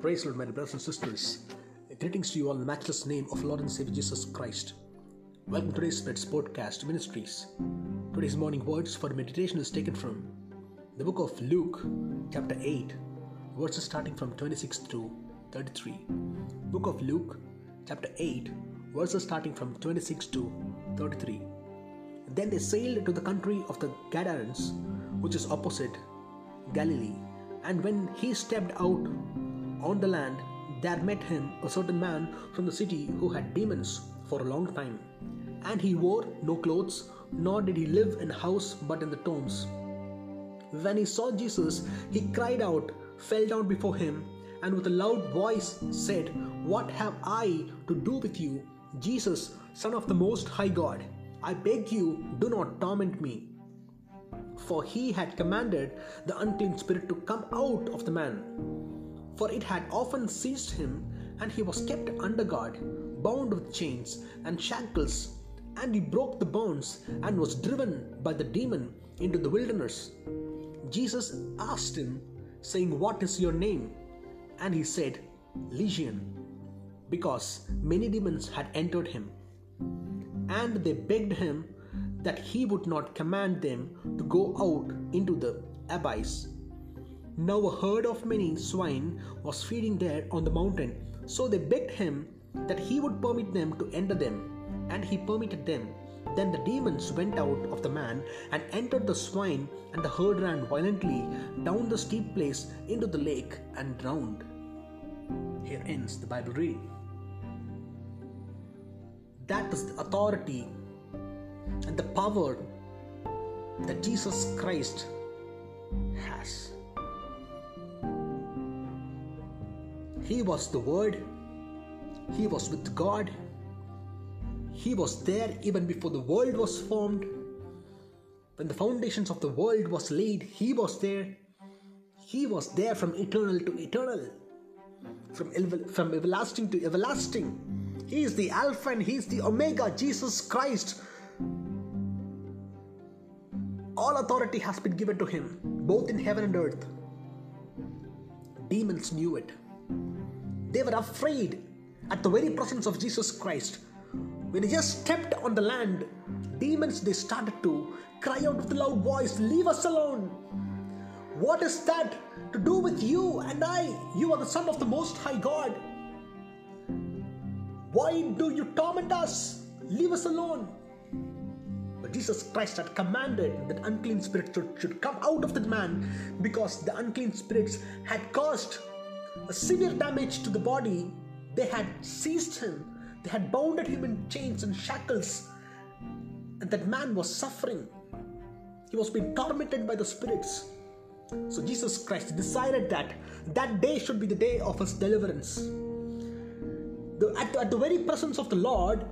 Praise Lord, my brothers and sisters. Greetings to you all in the matchless name of Lord and Savior Jesus Christ. Welcome to today's Pets Podcast Ministries. Today's morning words for meditation is taken from the book of Luke, chapter 8, verses starting from 26 to 33. Book of Luke, chapter 8, verses starting from 26 to 33. Then they sailed to the country of the Gadarenes, which is opposite Galilee. And when he stepped out on the land, there met him a certain man from the city who had demons for a long time. And he wore no clothes, nor did he live in house but in the tombs. When he saw Jesus, he cried out, fell down before him, and with a loud voice said, What have I to do with you, Jesus, Son of the Most High God? I beg you, do not torment me. For he had commanded the unclean spirit to come out of the man. For it had often seized him, and he was kept under guard, bound with chains and shackles. And he broke the bonds and was driven by the demon into the wilderness. Jesus asked him, saying, What is your name? And he said, Legion, because many demons had entered him. And they begged him that he would not command them to go out into the abyss. Now a herd of many swine was feeding there on the mountain, so they begged him that he would permit them to enter them, and he permitted them. Then the demons went out of the man and entered the swine, and the herd ran violently down the steep place into the lake and drowned. Here ends the Bible reading. That is the authority and the power that Jesus Christ has. He was the Word, He was with God, He was there even before the world was formed. When the foundations of the world was laid, He was there. He was there from eternal to eternal, from, from everlasting to everlasting. He is the Alpha and He is the Omega, Jesus Christ. All authority has been given to Him, both in heaven and earth. Demons knew it. They were afraid at the very presence of Jesus Christ. When he just stepped on the land, demons they started to cry out with a loud voice, Leave us alone! What is that to do with you and I? You are the Son of the Most High God. Why do you torment us? Leave us alone. But Jesus Christ had commanded that unclean spirit should, should come out of that man because the unclean spirits had caused a severe damage to the body. They had seized him, they had bounded him in chains and shackles, and that man was suffering. He was being tormented by the spirits. So Jesus Christ decided that that day should be the day of his deliverance. The, at, at the very presence of the Lord,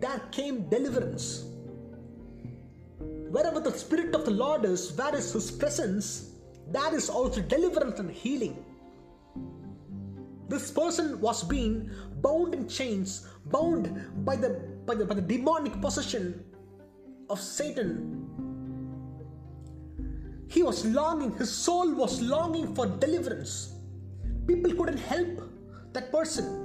there came deliverance. Wherever the Spirit of the Lord is, where is His presence, that is also deliverance and healing. This person was being bound in chains, bound by the, by the, by the demonic possession of Satan. He was longing, his soul was longing for deliverance. People couldn't help that person.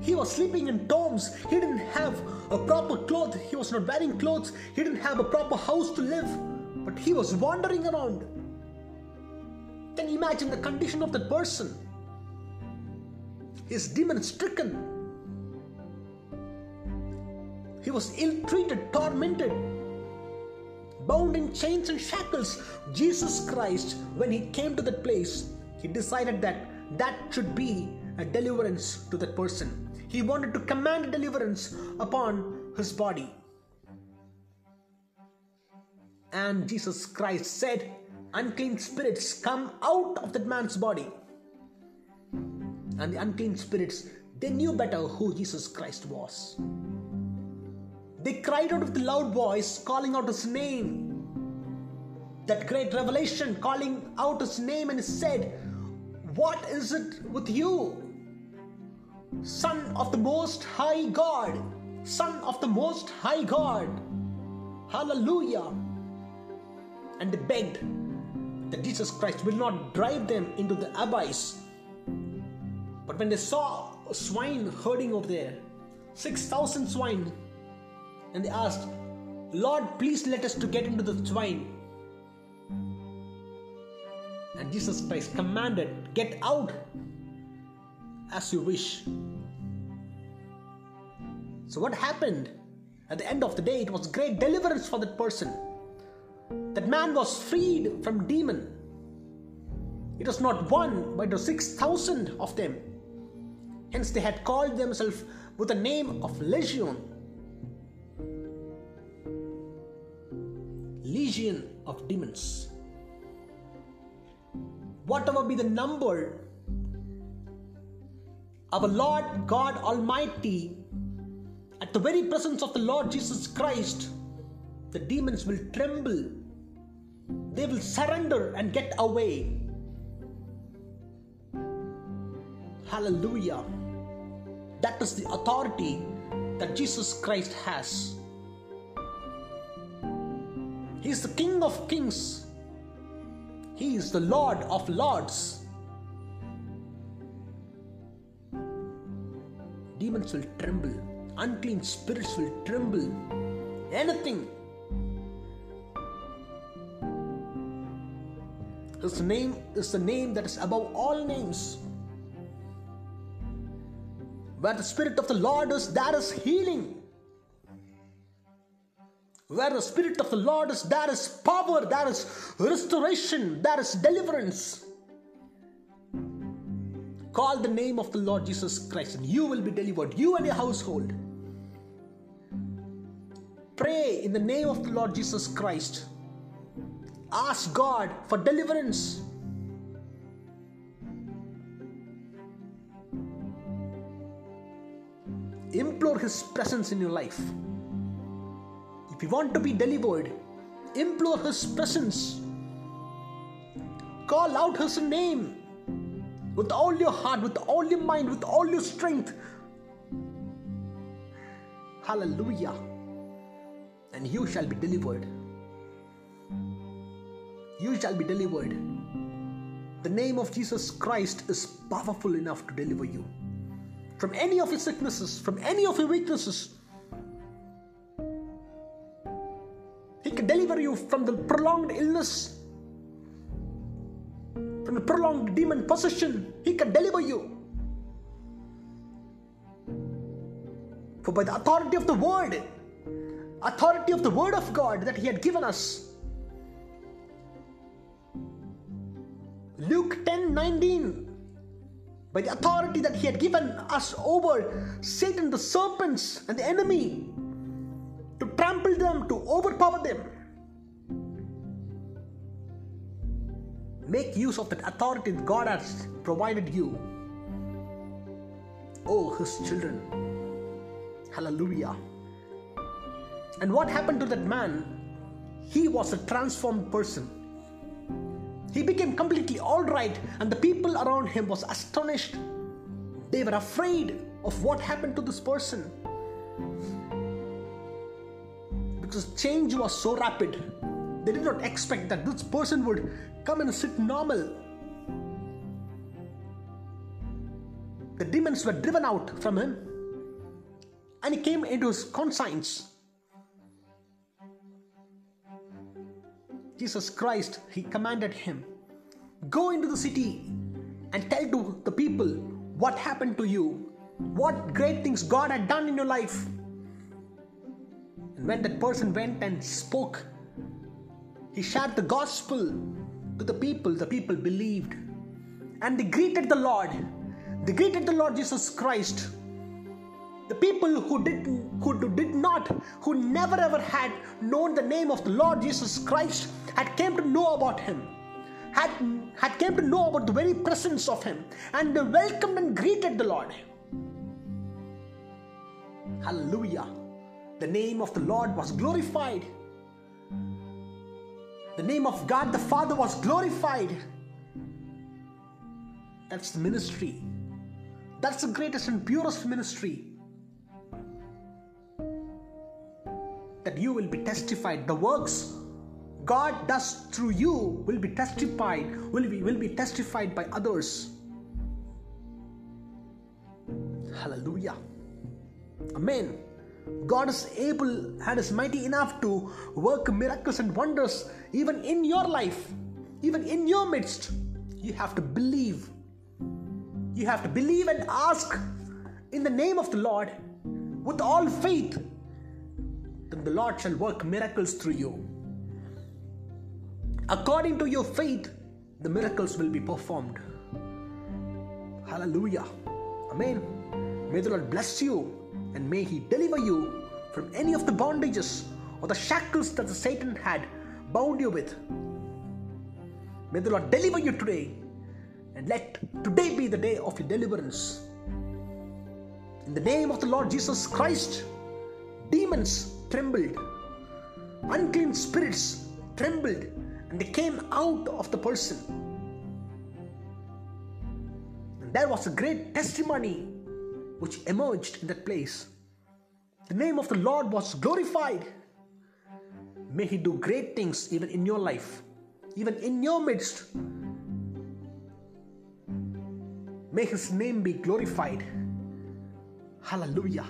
He was sleeping in tombs. He didn't have a proper cloth. He was not wearing clothes. He didn't have a proper house to live. But he was wandering around. Can you imagine the condition of that person? He's demon stricken. He was ill treated, tormented, bound in chains and shackles. Jesus Christ, when he came to that place, he decided that that should be a deliverance to that person. He wanted to command deliverance upon his body. And Jesus Christ said, Unclean spirits come out of that man's body. And the unclean spirits, they knew better who Jesus Christ was. They cried out with a loud voice, calling out his name. That great revelation, calling out his name, and said, What is it with you? Son of the Most High God, Son of the Most High God. Hallelujah. And they begged, that Jesus Christ will not drive them into the abyss. But when they saw swine herding over there, 6,000 swine, and they asked, Lord, please let us to get into the swine. And Jesus Christ commanded, Get out as you wish. So, what happened? At the end of the day, it was great deliverance for that person. That man was freed from demon. It was not one, but it was 6,000 of them. Hence, they had called themselves with the name of Legion. Legion of demons. Whatever be the number, our Lord God Almighty, at the very presence of the Lord Jesus Christ, the demons will tremble. They will surrender and get away. Hallelujah. That is the authority that Jesus Christ has. He is the King of kings, He is the Lord of lords. Demons will tremble, unclean spirits will tremble, anything. His name is the name that is above all names. Where the Spirit of the Lord is, there is healing. Where the Spirit of the Lord is, there is power, there is restoration, there is deliverance. Call the name of the Lord Jesus Christ and you will be delivered, you and your household. Pray in the name of the Lord Jesus Christ. Ask God for deliverance. Implore His presence in your life. If you want to be delivered, implore His presence. Call out His name with all your heart, with all your mind, with all your strength. Hallelujah. And you shall be delivered. You shall be delivered. The name of Jesus Christ is powerful enough to deliver you from any of your sicknesses, from any of your weaknesses. He can deliver you from the prolonged illness, from the prolonged demon possession. He can deliver you. For by the authority of the word, authority of the word of God that He had given us, Luke 10 19 by the authority that He had given us over Satan, the serpents, and the enemy, to trample them, to overpower them. Make use of that authority that God has provided you. Oh, His children. Hallelujah. And what happened to that man? He was a transformed person. He became completely all right, and the people around him was astonished. They were afraid of what happened to this person because change was so rapid. They did not expect that this person would come and sit normal. The demons were driven out from him, and he came into his conscience. Jesus Christ, he commanded him, Go into the city and tell to the people what happened to you, what great things God had done in your life. And when that person went and spoke, he shared the gospel to the people, the people believed. And they greeted the Lord. They greeted the Lord Jesus Christ the people who did, who did not, who never ever had known the name of the Lord Jesus Christ, had came to know about Him, had, had came to know about the very presence of Him, and they welcomed and greeted the Lord. Hallelujah. The name of the Lord was glorified. The name of God the Father was glorified. That's the ministry. That's the greatest and purest ministry you will be testified the works God does through you will be testified, will be, will be testified by others. Hallelujah. Amen. God is able and is mighty enough to work miracles and wonders even in your life, even in your midst. You have to believe. You have to believe and ask in the name of the Lord with all faith. Then the Lord shall work miracles through you. According to your faith, the miracles will be performed. Hallelujah. Amen. May the Lord bless you and may He deliver you from any of the bondages or the shackles that the Satan had bound you with. May the Lord deliver you today and let today be the day of your deliverance. In the name of the Lord Jesus Christ, demons trembled, unclean spirits trembled, and they came out of the person. And there was a great testimony which emerged in that place. The name of the Lord was glorified. May He do great things even in your life, even in your midst. May His name be glorified. Hallelujah.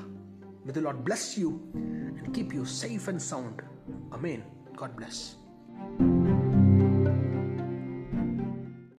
May the Lord bless you and keep you safe and sound. Amen. God bless.